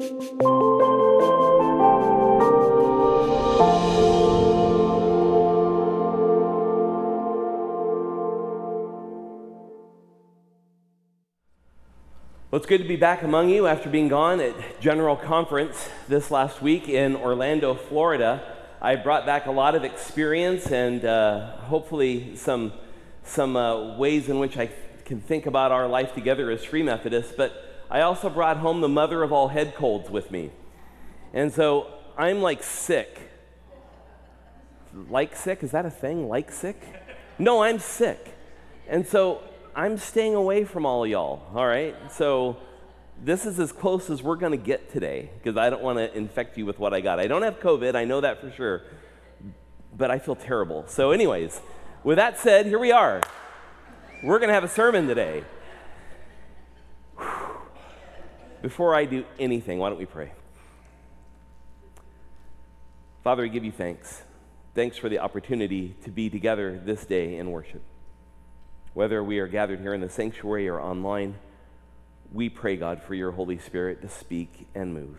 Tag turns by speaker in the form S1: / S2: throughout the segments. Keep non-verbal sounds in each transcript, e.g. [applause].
S1: Well, it's good to be back among you after being gone at General Conference this last week in Orlando, Florida. I brought back a lot of experience and uh, hopefully some, some uh, ways in which I can think about our life together as Free Methodists, but I also brought home the mother of all head colds with me. And so I'm like sick. Like sick? Is that a thing? Like sick? No, I'm sick. And so I'm staying away from all y'all, all right? So this is as close as we're going to get today because I don't want to infect you with what I got. I don't have COVID, I know that for sure, but I feel terrible. So, anyways, with that said, here we are. We're going to have a sermon today. Before I do anything, why don't we pray? Father, we give you thanks. Thanks for the opportunity to be together this day in worship. Whether we are gathered here in the sanctuary or online, we pray, God, for your Holy Spirit to speak and move.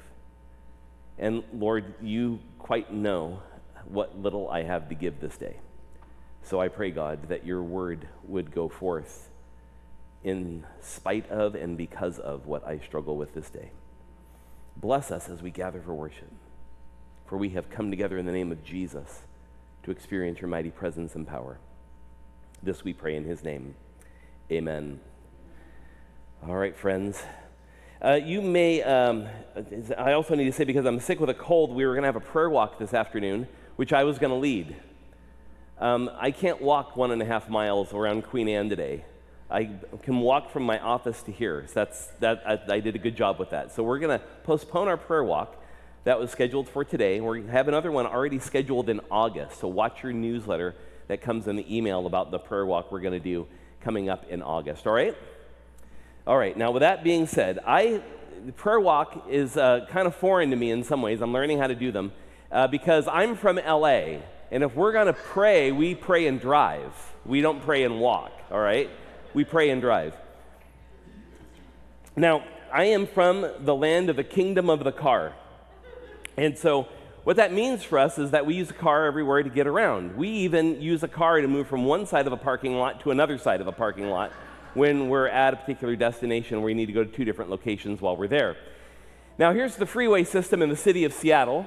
S1: And Lord, you quite know what little I have to give this day. So I pray, God, that your word would go forth in spite of and because of what I struggle with this day. Bless us as we gather for worship, for we have come together in the name of Jesus to experience your mighty presence and power. This we pray in his name. Amen. All right, friends. Uh, you may, um, I also need to say, because I'm sick with a cold, we were going to have a prayer walk this afternoon, which I was going to lead. Um, I can't walk one and a half miles around Queen Anne today. I can walk from my office to here. So that's, that, I, I did a good job with that. So we're going to postpone our prayer walk. That was scheduled for today. We have another one already scheduled in August. So watch your newsletter that comes in the email about the prayer walk we're going to do coming up in August. All right? All right. Now, with that being said, I the prayer walk is uh, kind of foreign to me in some ways. I'm learning how to do them uh, because I'm from LA, and if we're going to pray, we pray and drive. We don't pray and walk. All right? We pray and drive. Now, I am from the land of the kingdom of the car. And so what that means for us is that we use a car everywhere to get around. We even use a car to move from one side of a parking lot to another side of a parking lot when we're at a particular destination where we need to go to two different locations while we're there. Now, here's the freeway system in the city of Seattle.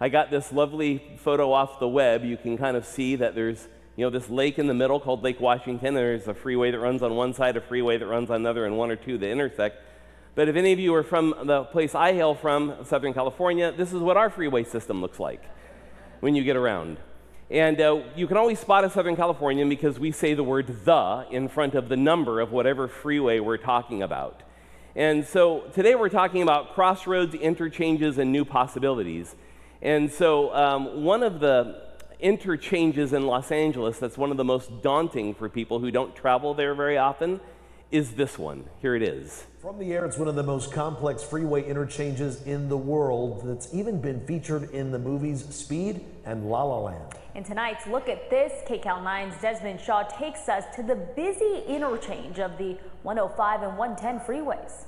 S1: I got this lovely photo off the web. You can kind of see that there's you know this lake in the middle called Lake Washington. There's a freeway that runs on one side, a freeway that runs on another, and one or two that intersect. But if any of you are from the place I hail from, Southern California, this is what our freeway system looks like when you get around. And uh, you can always spot a Southern Californian because we say the word the in front of the number of whatever freeway we're talking about. And so today we're talking about crossroads, interchanges, and new possibilities. And so um, one of the interchanges in Los Angeles that's one of the most daunting for people who don't travel there very often is this one. Here it is.
S2: From the air, it's one of the most complex freeway interchanges in the world that's even been featured in the movies Speed and La La Land.
S3: In tonight's Look at This, KCAL 9's Desmond Shaw takes us to the busy interchange of the 105 and 110 freeways.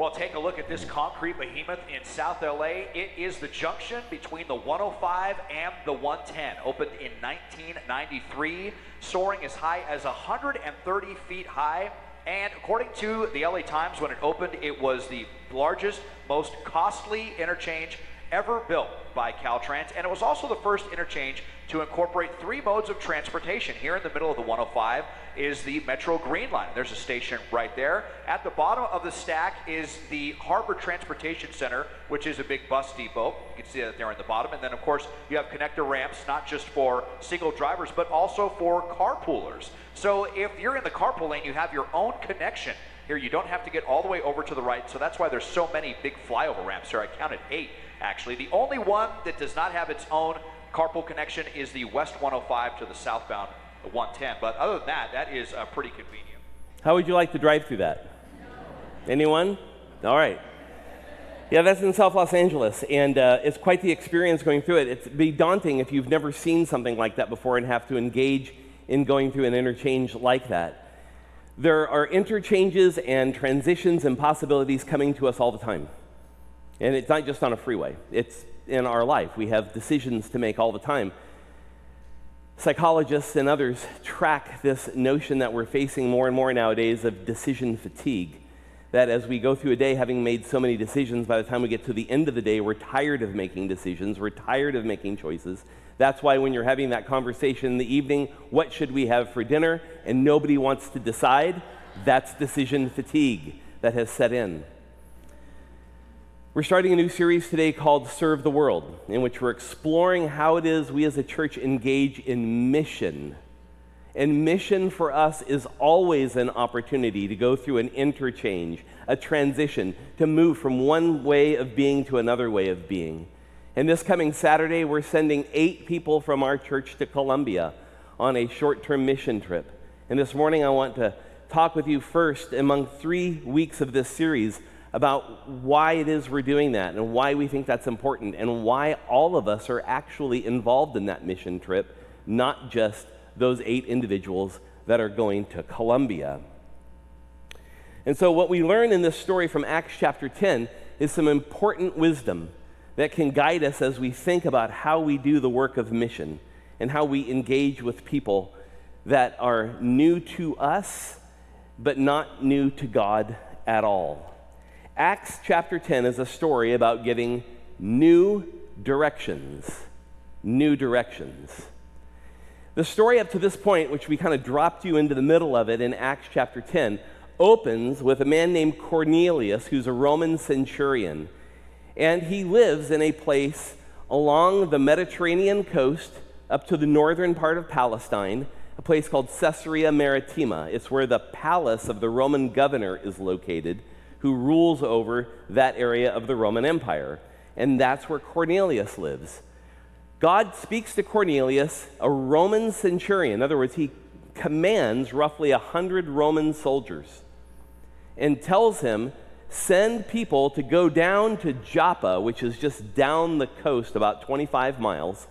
S4: Well, take a look at this concrete behemoth in South LA. It is the junction between the 105 and the 110. Opened in 1993, soaring as high as 130 feet high. And according to the LA Times, when it opened, it was the largest, most costly interchange ever built by Caltrans, and it was also the first interchange to incorporate three modes of transportation. Here in the middle of the 105 is the Metro Green Line. There's a station right there. At the bottom of the stack is the Harbor Transportation Center, which is a big bus depot. You can see that there in the bottom. And then, of course, you have connector ramps, not just for single drivers, but also for carpoolers. So if you're in the carpool lane, you have your own connection. Here, you don't have to get all the way over to the right, so that's why there's so many big flyover ramps here. I counted eight actually. The only one that does not have its own carpool connection is the West 105 to the southbound 110. But other than that, that is uh, pretty convenient.
S1: How would you like to drive through that? Anyone? All right. Yeah, that's in South Los Angeles, and uh, it's quite the experience going through it. It'd be daunting if you've never seen something like that before and have to engage in going through an interchange like that. There are interchanges and transitions and possibilities coming to us all the time. And it's not just on a freeway, it's in our life. We have decisions to make all the time. Psychologists and others track this notion that we're facing more and more nowadays of decision fatigue. That as we go through a day having made so many decisions, by the time we get to the end of the day, we're tired of making decisions, we're tired of making choices. That's why when you're having that conversation in the evening, what should we have for dinner, and nobody wants to decide, that's decision fatigue that has set in. We're starting a new series today called Serve the World, in which we're exploring how it is we as a church engage in mission. And mission for us is always an opportunity to go through an interchange, a transition, to move from one way of being to another way of being. And this coming Saturday, we're sending eight people from our church to Colombia on a short term mission trip. And this morning, I want to talk with you first among three weeks of this series about why it is we're doing that and why we think that's important and why all of us are actually involved in that mission trip, not just those eight individuals that are going to Colombia. And so, what we learn in this story from Acts chapter 10 is some important wisdom that can guide us as we think about how we do the work of mission and how we engage with people that are new to us, but not new to God at all. Acts chapter 10 is a story about getting new directions. New directions. The story up to this point, which we kind of dropped you into the middle of it in Acts chapter 10, opens with a man named Cornelius, who's a Roman centurion. And he lives in a place along the Mediterranean coast up to the northern part of Palestine, a place called Caesarea Maritima. It's where the palace of the Roman governor is located who rules over that area of the Roman Empire. And that's where Cornelius lives. God speaks to Cornelius, a Roman centurion. In other words, he commands roughly 100 Roman soldiers and tells him, Send people to go down to Joppa, which is just down the coast about 25 miles.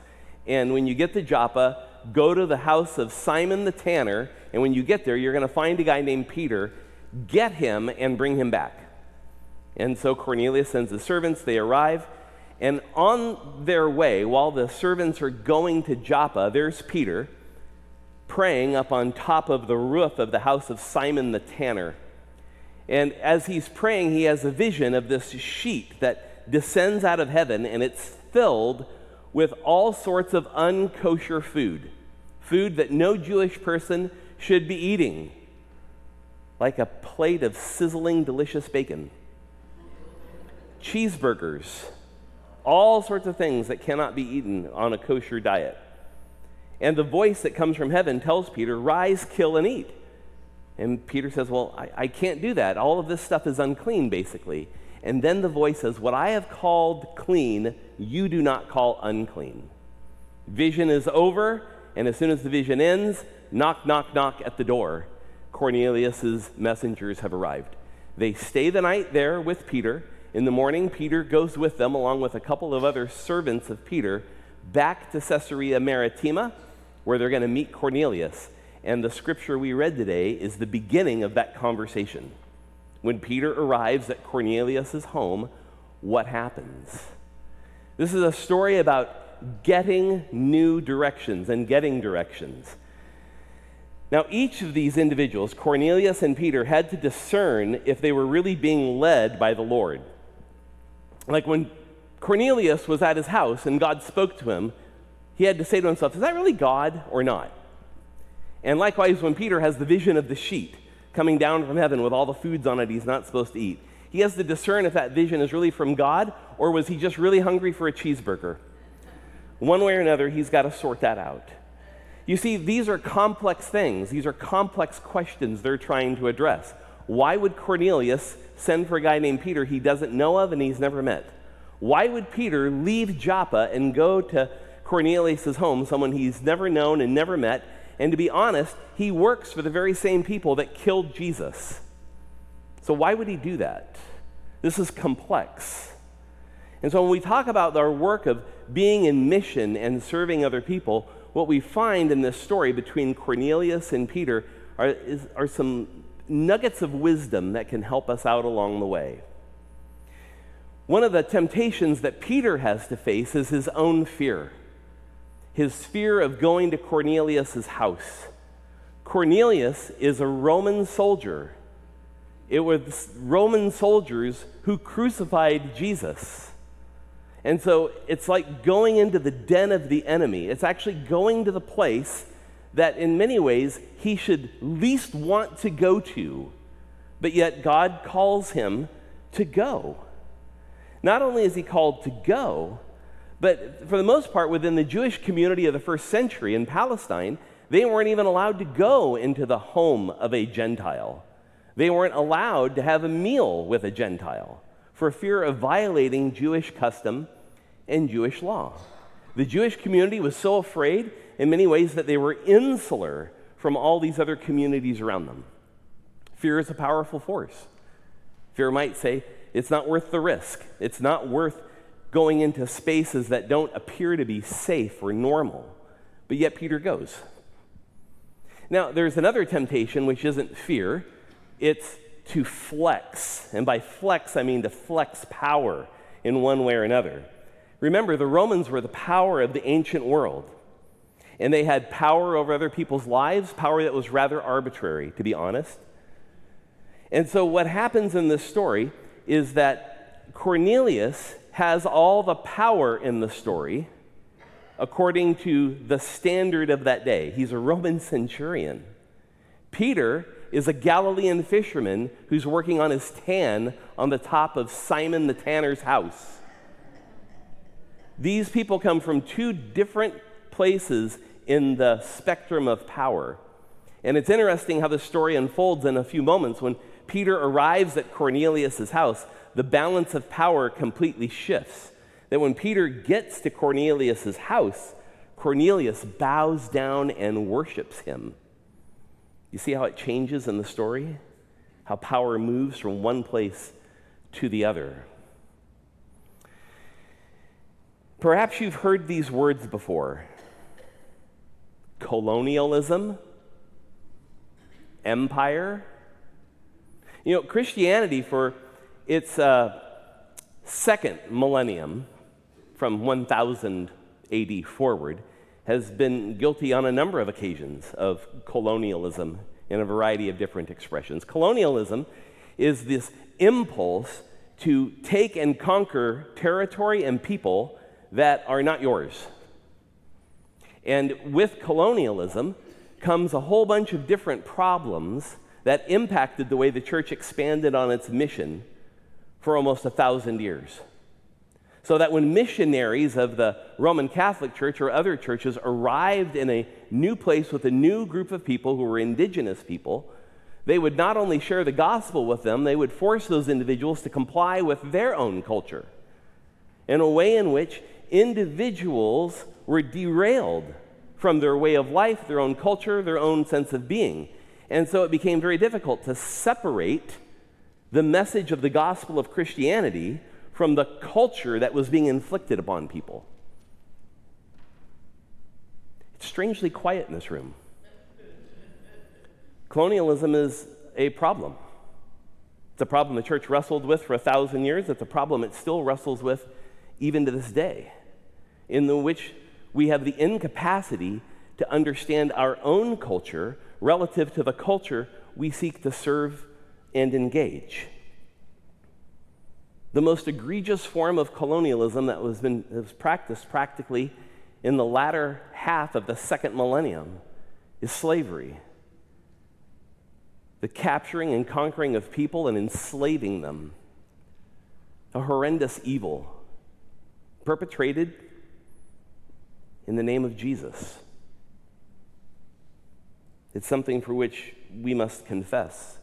S1: And when you get to Joppa, go to the house of Simon the tanner. And when you get there, you're going to find a guy named Peter Get him and bring him back. And so Cornelius sends the servants, they arrive, and on their way, while the servants are going to Joppa, there's Peter praying up on top of the roof of the house of Simon the tanner. And as he's praying, he has a vision of this sheet that descends out of heaven, and it's filled with all sorts of unkosher food, food that no Jewish person should be eating like a plate of sizzling, delicious bacon, cheeseburgers, all sorts of things that cannot be eaten on a kosher diet. And the voice that comes from heaven tells Peter, Rise, kill, and eat. And Peter says, Well, I, I can't do that. All of this stuff is unclean, basically. And then the voice says, What I have called clean, you do not call unclean. Vision is over, and as soon as the vision ends, knock, knock, knock at the door. Cornelius's messengers have arrived. They stay the night there with Peter. In the morning, Peter goes with them, along with a couple of other servants of Peter, back to Caesarea Maritima, where they're going to meet Cornelius. And the scripture we read today is the beginning of that conversation. When Peter arrives at Cornelius' home, what happens? This is a story about getting new directions and getting directions. Now, each of these individuals, Cornelius and Peter, had to discern if they were really being led by the Lord. Like when Cornelius was at his house and God spoke to him, he had to say to himself, Is that really God or not? And likewise, when Peter has the vision of the sheet coming down from heaven with all the foods on it he's not supposed to eat, he has to discern if that vision is really from God or was he just really hungry for a cheeseburger. One way or another, he's got to sort that out. You see, these are complex things. These are complex questions they're trying to address. Why would Cornelius send for a guy named Peter he doesn't know of and he's never met? Why would Peter leave Joppa and go to Cornelius' home, someone he's never known and never met? And to be honest, he works for the very same people that killed Jesus. So why would he do that? This is complex. And so when we talk about our work of being in mission and serving other people, what we find in this story between Cornelius and Peter are, is, are some nuggets of wisdom that can help us out along the way. One of the temptations that Peter has to face is his own fear his fear of going to Cornelius' house. Cornelius is a Roman soldier. It was Roman soldiers who crucified Jesus. And so it's like going into the den of the enemy. It's actually going to the place that, in many ways, he should least want to go to, but yet God calls him to go. Not only is he called to go, but for the most part, within the Jewish community of the first century in Palestine, they weren't even allowed to go into the home of a Gentile. They weren't allowed to have a meal with a Gentile for fear of violating Jewish custom and Jewish law. The Jewish community was so afraid in many ways that they were insular from all these other communities around them. Fear is a powerful force. Fear might say, it's not worth the risk. It's not worth going into spaces that don't appear to be safe or normal. But yet Peter goes. Now, there's another temptation which isn't fear, it's to flex. And by flex, I mean to flex power in one way or another. Remember, the Romans were the power of the ancient world. And they had power over other people's lives, power that was rather arbitrary, to be honest. And so, what happens in this story is that Cornelius has all the power in the story according to the standard of that day. He's a Roman centurion. Peter is a Galilean fisherman who's working on his tan on the top of Simon the tanner's house. These people come from two different places in the spectrum of power. And it's interesting how the story unfolds in a few moments when Peter arrives at Cornelius' house the balance of power completely shifts. That when Peter gets to Cornelius' house, Cornelius bows down and worships him. You see how it changes in the story? How power moves from one place to the other. Perhaps you've heard these words before colonialism, empire. You know, Christianity, for its second millennium, from 1000 AD forward, has been guilty on a number of occasions of colonialism in a variety of different expressions. Colonialism is this impulse to take and conquer territory and people that are not yours. And with colonialism comes a whole bunch of different problems that impacted the way the church expanded on its mission for almost a thousand years. So that when missionaries of the Roman Catholic Church or other churches arrived in a new place with a new group of people who were indigenous people, they would not only share the gospel with them, they would force those individuals to comply with their own culture in a way in which individuals were derailed from their way of life, their own culture, their own sense of being. And so it became very difficult to separate the message of the gospel of Christianity from the culture that was being inflicted upon people. It's strangely quiet in this room. Colonialism is a problem. It's a problem the church wrestled with for a thousand years. It's a problem it still wrestles with even to this day, in which we have the incapacity to understand our own culture relative to the culture we seek to serve and engage. The most egregious form of colonialism that was, been, was practiced practically in the latter half of the second millennium is slavery. The capturing and conquering of people and enslaving them. A horrendous evil perpetrated in the name of Jesus. It's something for which we must confess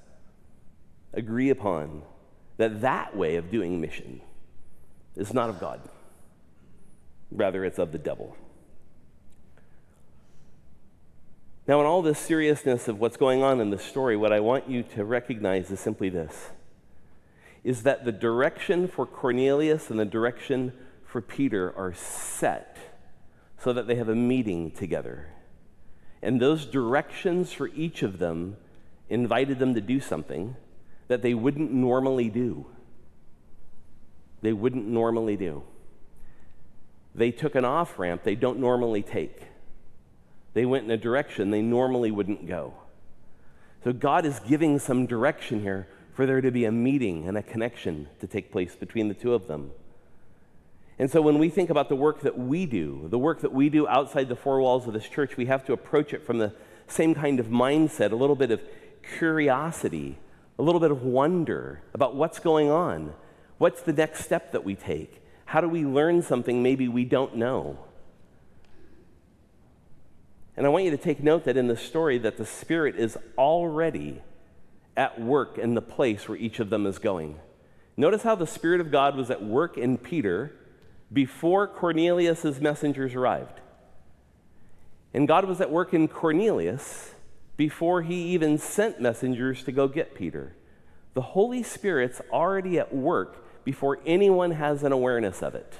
S1: agree upon that that way of doing mission is not of God. Rather, it's of the devil. Now, in all this seriousness of what's going on in the story, what I want you to recognize is simply this is that the direction for Cornelius and the direction for Peter are set so that they have a meeting together. And those directions for each of them invited them to do something that they wouldn't normally do. They wouldn't normally do. They took an off ramp they don't normally take. They went in a direction they normally wouldn't go. So God is giving some direction here for there to be a meeting and a connection to take place between the two of them. And so when we think about the work that we do, the work that we do outside the four walls of this church, we have to approach it from the same kind of mindset, a little bit of curiosity, a little bit of wonder about what's going on. What's the next step that we take? How do we learn something maybe we don't know? And I want you to take note that in the story that the Spirit is already at work in the place where each of them is going. Notice how the Spirit of God was at work in Peter before Cornelius's messengers arrived. And God was at work in Cornelius before he even sent messengers to go get Peter. The Holy Spirit's already at work before anyone has an awareness of it.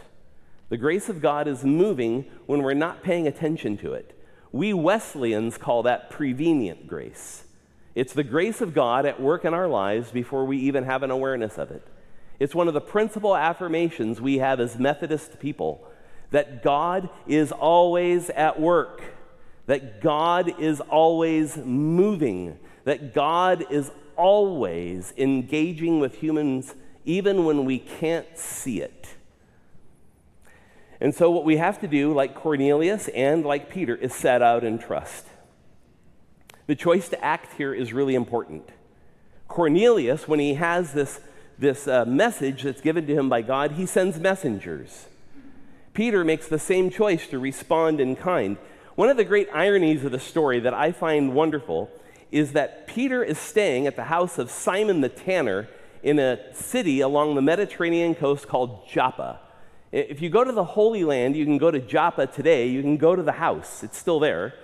S1: The grace of God is moving when we're not paying attention to it. We Wesleyans call that prevenient grace. It's the grace of God at work in our lives before we even have an awareness of it. It's one of the principal affirmations we have as Methodist people that God is always at work, that God is always moving, that God is always engaging with humans even when we can't see it. And so, what we have to do, like Cornelius and like Peter, is set out and trust. The choice to act here is really important. Cornelius, when he has this this uh, message that's given to him by God, he sends messengers. Peter makes the same choice to respond in kind. One of the great ironies of the story that I find wonderful is that Peter is staying at the house of Simon the tanner in a city along the Mediterranean coast called Joppa. If you go to the Holy Land, you can go to Joppa today, you can go to the house, it's still there,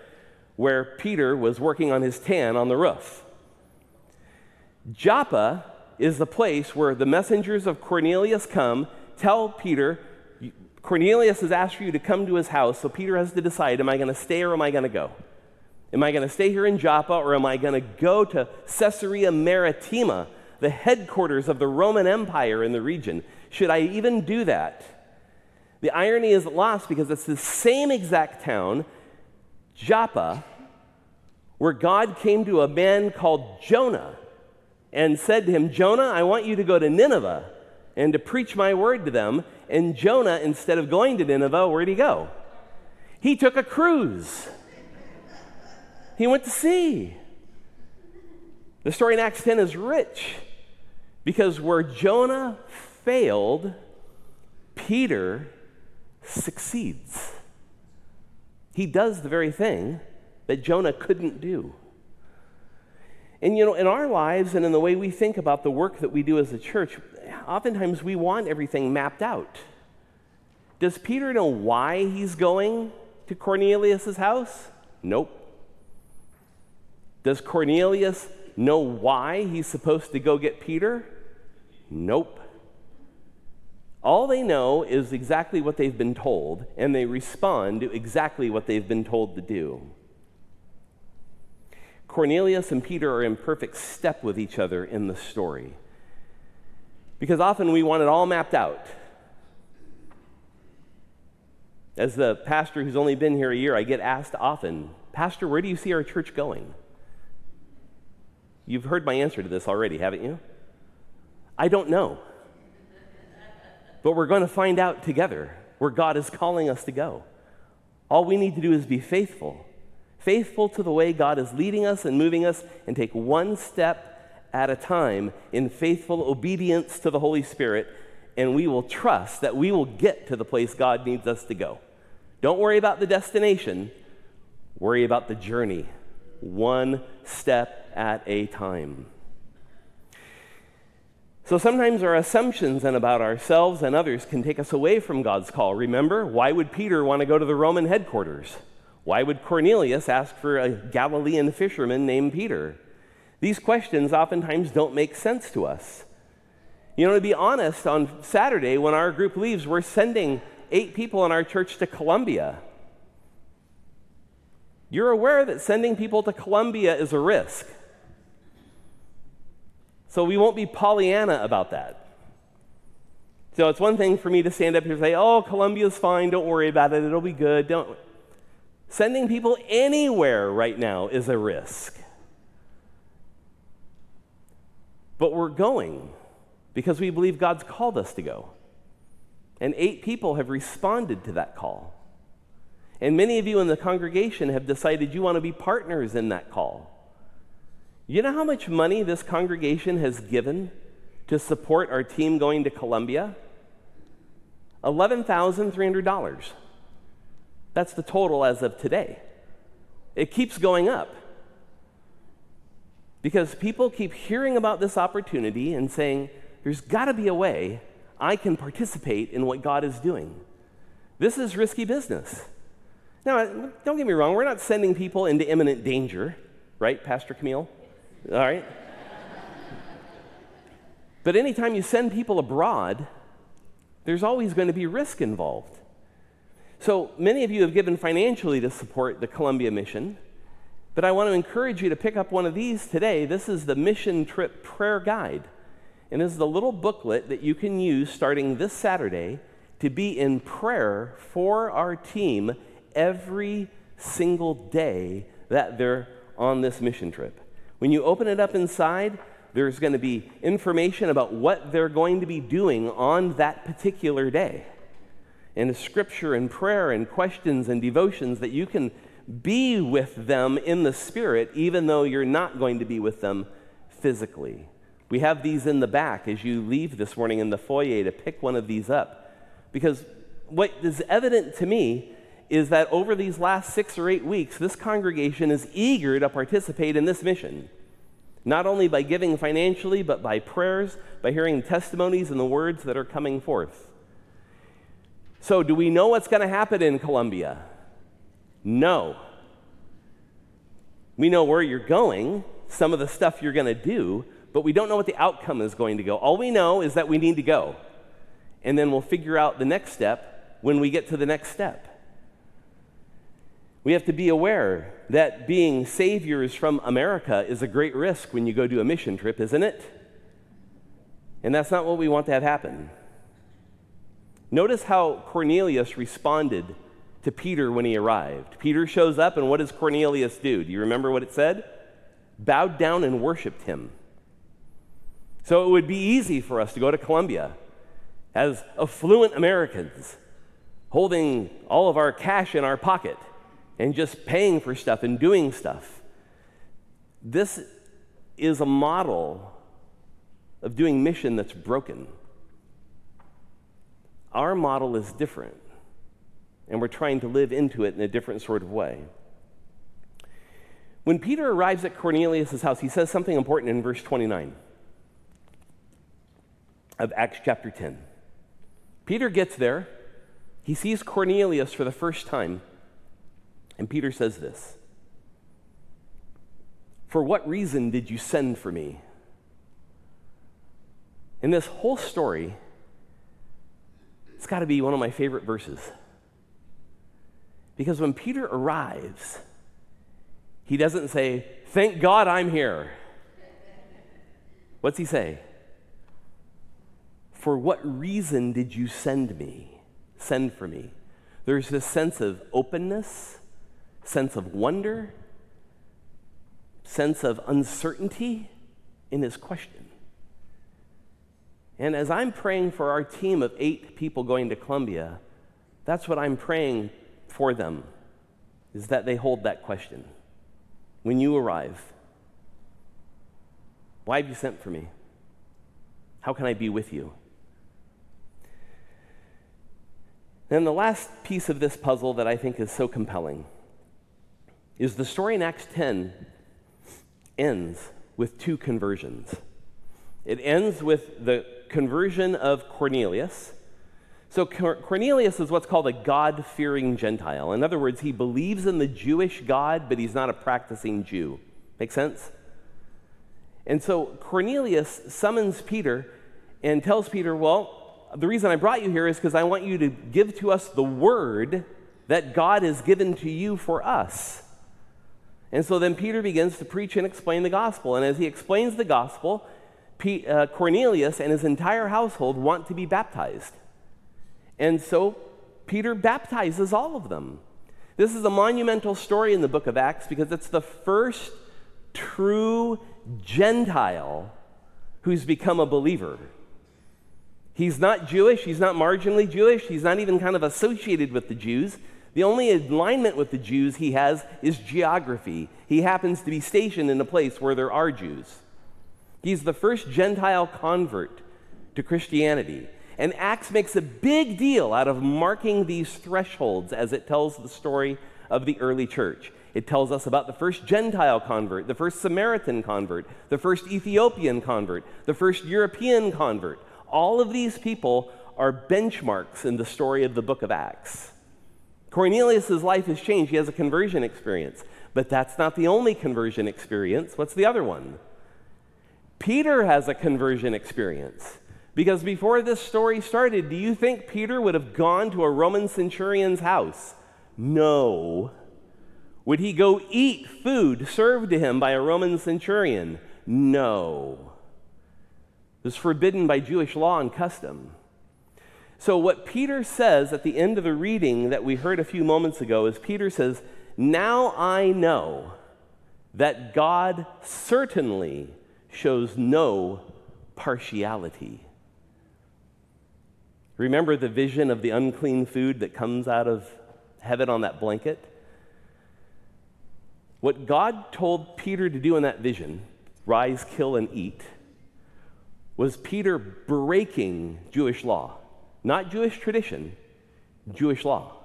S1: where Peter was working on his tan on the roof. Joppa is the place where the messengers of Cornelius come, tell Peter, Cornelius has asked for you to come to his house, so Peter has to decide am I going to stay or am I going to go? Am I going to stay here in Joppa or am I going to go to Caesarea Maritima, the headquarters of the Roman Empire in the region? Should I even do that? The irony is lost because it's the same exact town, Joppa, where God came to a man called Jonah and said to him, Jonah, I want you to go to Nineveh and to preach my word to them. And Jonah, instead of going to Nineveh, where'd he go? He took a cruise. He went to sea. The story in Acts 10 is rich because where Jonah failed, Peter succeeds. He does the very thing that Jonah couldn't do. And you know, in our lives and in the way we think about the work that we do as a church, oftentimes we want everything mapped out. Does Peter know why he's going to Cornelius' house? Nope. Does Cornelius know why he's supposed to go get Peter? Nope. All they know is exactly what they've been told, and they respond to exactly what they've been told to do. Cornelius and Peter are in perfect step with each other in the story. Because often we want it all mapped out. As the pastor who's only been here a year, I get asked often, Pastor, where do you see our church going? You've heard my answer to this already, haven't you? I don't know. But we're going to find out together where God is calling us to go. All we need to do is be faithful faithful to the way God is leading us and moving us, and take one step at a time in faithful obedience to the Holy Spirit, and we will trust that we will get to the place God needs us to go. Don't worry about the destination, worry about the journey, one step at a time. So sometimes our assumptions and about ourselves and others can take us away from God's call. Remember, why would Peter want to go to the Roman headquarters? Why would Cornelius ask for a Galilean fisherman named Peter? These questions oftentimes don't make sense to us. You know, to be honest, on Saturday when our group leaves, we're sending eight people in our church to Colombia. You're aware that sending people to Colombia is a risk. So we won't be Pollyanna about that. So it's one thing for me to stand up here and say, oh, Colombia's fine, don't worry about it, it'll be good. Don't. Sending people anywhere right now is a risk. But we're going because we believe God's called us to go. And eight people have responded to that call. And many of you in the congregation have decided you want to be partners in that call. You know how much money this congregation has given to support our team going to Colombia? $11,300. That's the total as of today. It keeps going up because people keep hearing about this opportunity and saying, there's got to be a way I can participate in what God is doing. This is risky business. Now, don't get me wrong, we're not sending people into imminent danger, right, Pastor Camille? All right? but anytime you send people abroad, there's always going to be risk involved. So many of you have given financially to support the Colombia mission, but I want to encourage you to pick up one of these today. This is the Mission Trip Prayer Guide. And is the little booklet that you can use starting this Saturday to be in prayer for our team every single day that they're on this mission trip. When you open it up inside, there's going to be information about what they're going to be doing on that particular day. And scripture and prayer and questions and devotions that you can be with them in the spirit, even though you're not going to be with them physically. We have these in the back as you leave this morning in the foyer to pick one of these up. Because what is evident to me is that over these last six or eight weeks, this congregation is eager to participate in this mission. Not only by giving financially, but by prayers, by hearing testimonies and the words that are coming forth. So, do we know what's going to happen in Colombia? No. We know where you're going, some of the stuff you're going to do, but we don't know what the outcome is going to go. All we know is that we need to go. And then we'll figure out the next step when we get to the next step. We have to be aware that being saviors from America is a great risk when you go do a mission trip, isn't it? And that's not what we want to have happen. Notice how Cornelius responded to Peter when he arrived. Peter shows up, and what does Cornelius do? Do you remember what it said? Bowed down and worshiped him. So it would be easy for us to go to Colombia as affluent Americans, holding all of our cash in our pocket and just paying for stuff and doing stuff. This is a model of doing mission that's broken. Our model is different, and we're trying to live into it in a different sort of way. When Peter arrives at Cornelius' house, he says something important in verse 29 of Acts chapter 10. Peter gets there, he sees Cornelius for the first time. And Peter says this For what reason did you send for me? In this whole story, it's got to be one of my favorite verses. Because when Peter arrives, he doesn't say, Thank God I'm here. What's he say? For what reason did you send me? Send for me. There's this sense of openness sense of wonder, sense of uncertainty in his question. And as I'm praying for our team of eight people going to Colombia, that's what I'm praying for them, is that they hold that question. When you arrive, why have you sent for me? How can I be with you? Then the last piece of this puzzle that I think is so compelling is the story in Acts 10 ends with two conversions. It ends with the conversion of Cornelius. So, Cornelius is what's called a God fearing Gentile. In other words, he believes in the Jewish God, but he's not a practicing Jew. Make sense? And so, Cornelius summons Peter and tells Peter, Well, the reason I brought you here is because I want you to give to us the word that God has given to you for us. And so then Peter begins to preach and explain the gospel. And as he explains the gospel, uh, Cornelius and his entire household want to be baptized. And so Peter baptizes all of them. This is a monumental story in the book of Acts because it's the first true Gentile who's become a believer. He's not Jewish, he's not marginally Jewish, he's not even kind of associated with the Jews. The only alignment with the Jews he has is geography. He happens to be stationed in a place where there are Jews. He's the first Gentile convert to Christianity. And Acts makes a big deal out of marking these thresholds as it tells the story of the early church. It tells us about the first Gentile convert, the first Samaritan convert, the first Ethiopian convert, the first European convert. All of these people are benchmarks in the story of the book of Acts. Cornelius' life has changed. He has a conversion experience. But that's not the only conversion experience. What's the other one? Peter has a conversion experience. Because before this story started, do you think Peter would have gone to a Roman centurion's house? No. Would he go eat food served to him by a Roman centurion? No. It was forbidden by Jewish law and custom. So, what Peter says at the end of the reading that we heard a few moments ago is Peter says, Now I know that God certainly shows no partiality. Remember the vision of the unclean food that comes out of heaven on that blanket? What God told Peter to do in that vision, rise, kill, and eat, was Peter breaking Jewish law. Not Jewish tradition, Jewish law.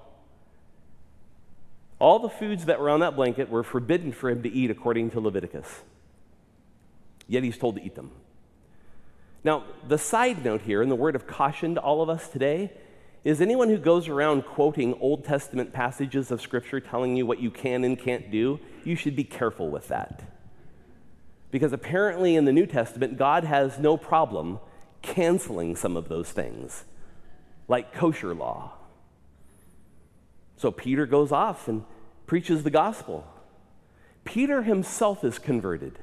S1: All the foods that were on that blanket were forbidden for him to eat according to Leviticus. Yet he's told to eat them. Now, the side note here, and the word of caution to all of us today, is anyone who goes around quoting Old Testament passages of Scripture telling you what you can and can't do, you should be careful with that. Because apparently in the New Testament, God has no problem canceling some of those things, like kosher law. So Peter goes off and preaches the gospel. Peter himself is converted.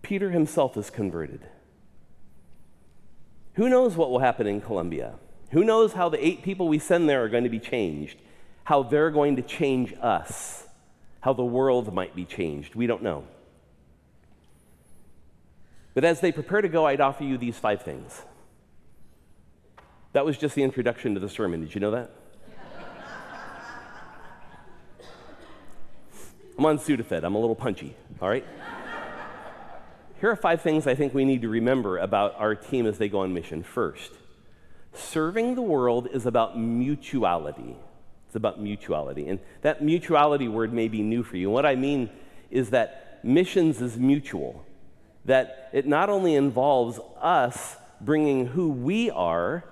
S1: Peter himself is converted. Who knows what will happen in Colombia? Who knows how the eight people we send there are going to be changed? How they're going to change us? How the world might be changed? We don't know. But as they prepare to go, I'd offer you these five things. That was just the introduction to the sermon. Did you know that? I'm on Sudafed. I'm a little punchy, all right? Here are five things I think we need to remember about our team as they go on mission. First, serving the world is about mutuality. It's about mutuality. And that mutuality word may be new for you. And what I mean is that missions is mutual, that it not only involves us bringing who we are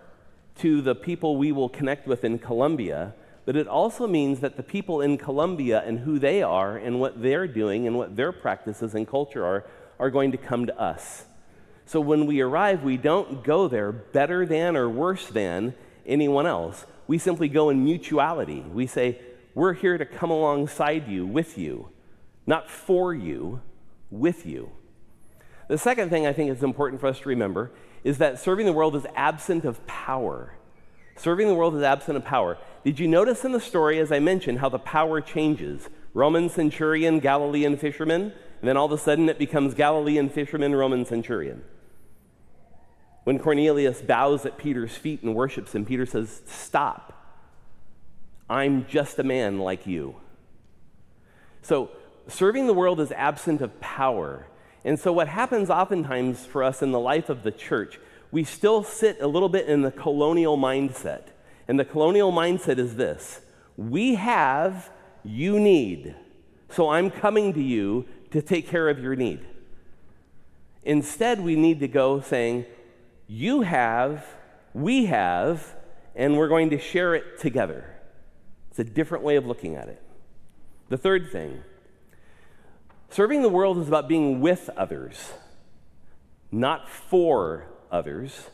S1: to the people we will connect with in Colombia, but it also means that the people in Colombia and who they are and what they're doing and what their practices and culture are are going to come to us. So when we arrive, we don't go there better than or worse than anyone else. We simply go in mutuality. We say, We're here to come alongside you, with you, not for you, with you. The second thing I think is important for us to remember is that serving the world is absent of power. Serving the world is absent of power. Did you notice in the story, as I mentioned, how the power changes? Roman centurion, Galilean fisherman, and then all of a sudden it becomes Galilean fisherman, Roman centurion. When Cornelius bows at Peter's feet and worships him, Peter says, Stop. I'm just a man like you. So, serving the world is absent of power. And so, what happens oftentimes for us in the life of the church, we still sit a little bit in the colonial mindset. And the colonial mindset is this we have, you need. So, I'm coming to you to take care of your need. Instead, we need to go saying, You have, we have, and we're going to share it together. It's a different way of looking at it. The third thing serving the world is about being with others, not for others,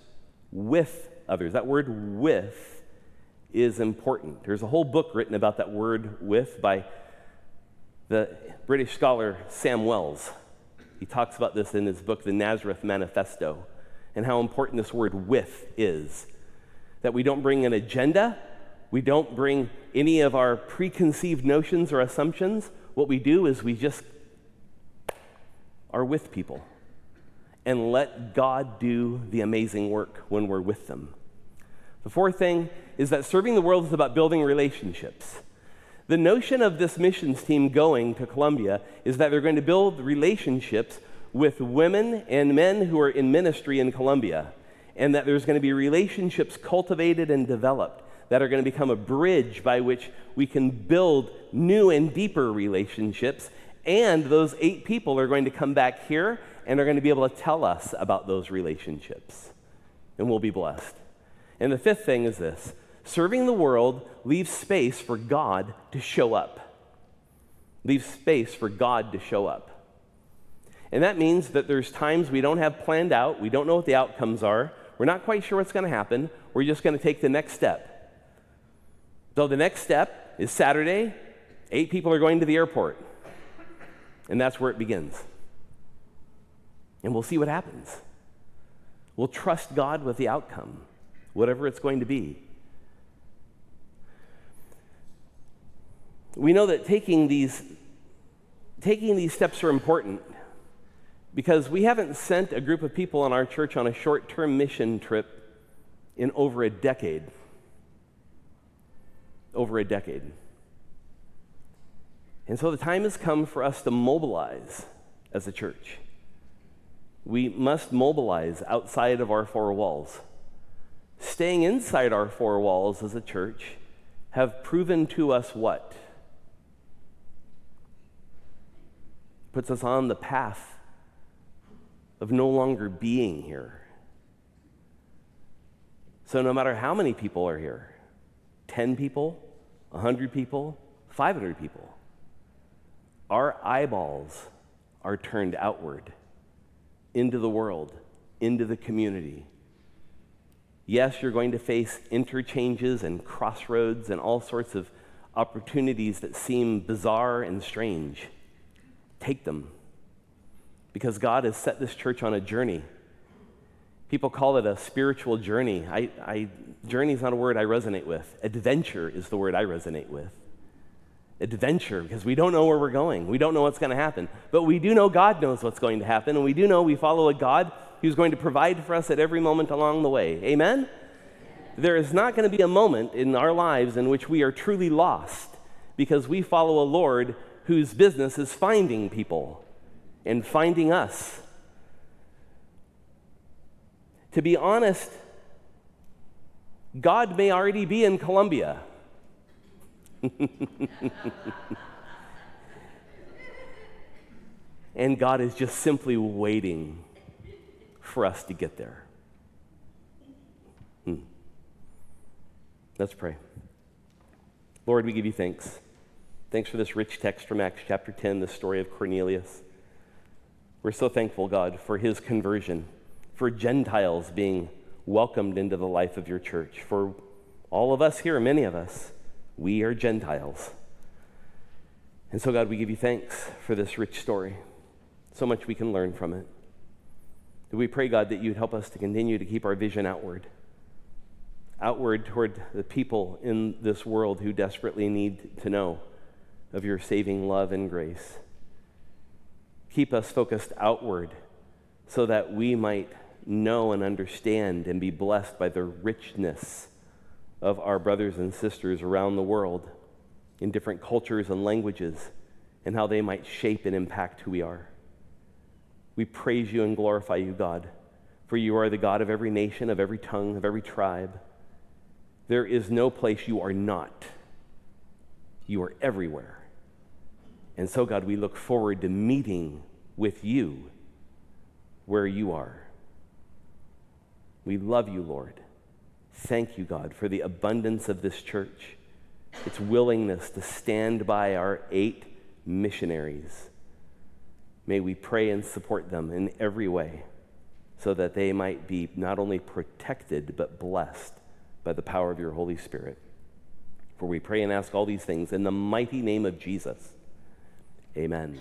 S1: with others. That word with is important. There's a whole book written about that word with by the British scholar Sam Wells. He talks about this in his book, The Nazareth Manifesto, and how important this word with is. That we don't bring an agenda, we don't bring any of our preconceived notions or assumptions. What we do is we just are with people and let God do the amazing work when we're with them. The fourth thing is that serving the world is about building relationships. The notion of this missions team going to Colombia is that they're going to build relationships with women and men who are in ministry in Colombia, and that there's going to be relationships cultivated and developed that are going to become a bridge by which we can build new and deeper relationships. And those eight people are going to come back here and are going to be able to tell us about those relationships. And we'll be blessed. And the fifth thing is this serving the world leaves space for God to show up. Leaves space for God to show up. And that means that there's times we don't have planned out, we don't know what the outcomes are, we're not quite sure what's going to happen, we're just going to take the next step. So the next step is Saturday, eight people are going to the airport. And that's where it begins. And we'll see what happens. We'll trust God with the outcome, whatever it's going to be. We know that taking these, taking these steps are important because we haven't sent a group of people in our church on a short term mission trip in over a decade over a decade. And so the time has come for us to mobilize as a church. We must mobilize outside of our four walls. Staying inside our four walls as a church have proven to us what? Puts us on the path of no longer being here. So, no matter how many people are here, 10 people, 100 people, 500 people. Our eyeballs are turned outward into the world, into the community. Yes, you're going to face interchanges and crossroads and all sorts of opportunities that seem bizarre and strange. Take them because God has set this church on a journey People call it a spiritual journey. I, I, journey is not a word I resonate with. Adventure is the word I resonate with. Adventure, because we don't know where we're going. We don't know what's going to happen. But we do know God knows what's going to happen, and we do know we follow a God who's going to provide for us at every moment along the way. Amen? There is not going to be a moment in our lives in which we are truly lost because we follow a Lord whose business is finding people and finding us to be honest, God may already be in Colombia. [laughs] and God is just simply waiting for us to get there. Hmm. Let's pray. Lord, we give you thanks. Thanks for this rich text from Acts chapter 10, the story of Cornelius. We're so thankful, God, for his conversion for Gentiles being welcomed into the life of your church. For all of us here, many of us, we are Gentiles. And so, God, we give you thanks for this rich story. So much we can learn from it. We pray, God, that you'd help us to continue to keep our vision outward, outward toward the people in this world who desperately need to know of your saving love and grace. Keep us focused outward so that we might know and understand and be blessed by the richness of our brothers and sisters around the world in different cultures and languages and how they might shape and impact who we are. We praise you and glorify you, God, for you are the God of every nation, of every tongue, of every tribe. There is no place you are not. You are everywhere. And so, God, we look forward to meeting with you where you are. We love you, Lord. Thank you, God, for the abundance of this church, its willingness to stand by our eight missionaries. May we pray and support them in every way so that they might be not only protected but blessed by the power of your Holy Spirit. For we pray and ask all these things in the mighty name of Jesus. Amen.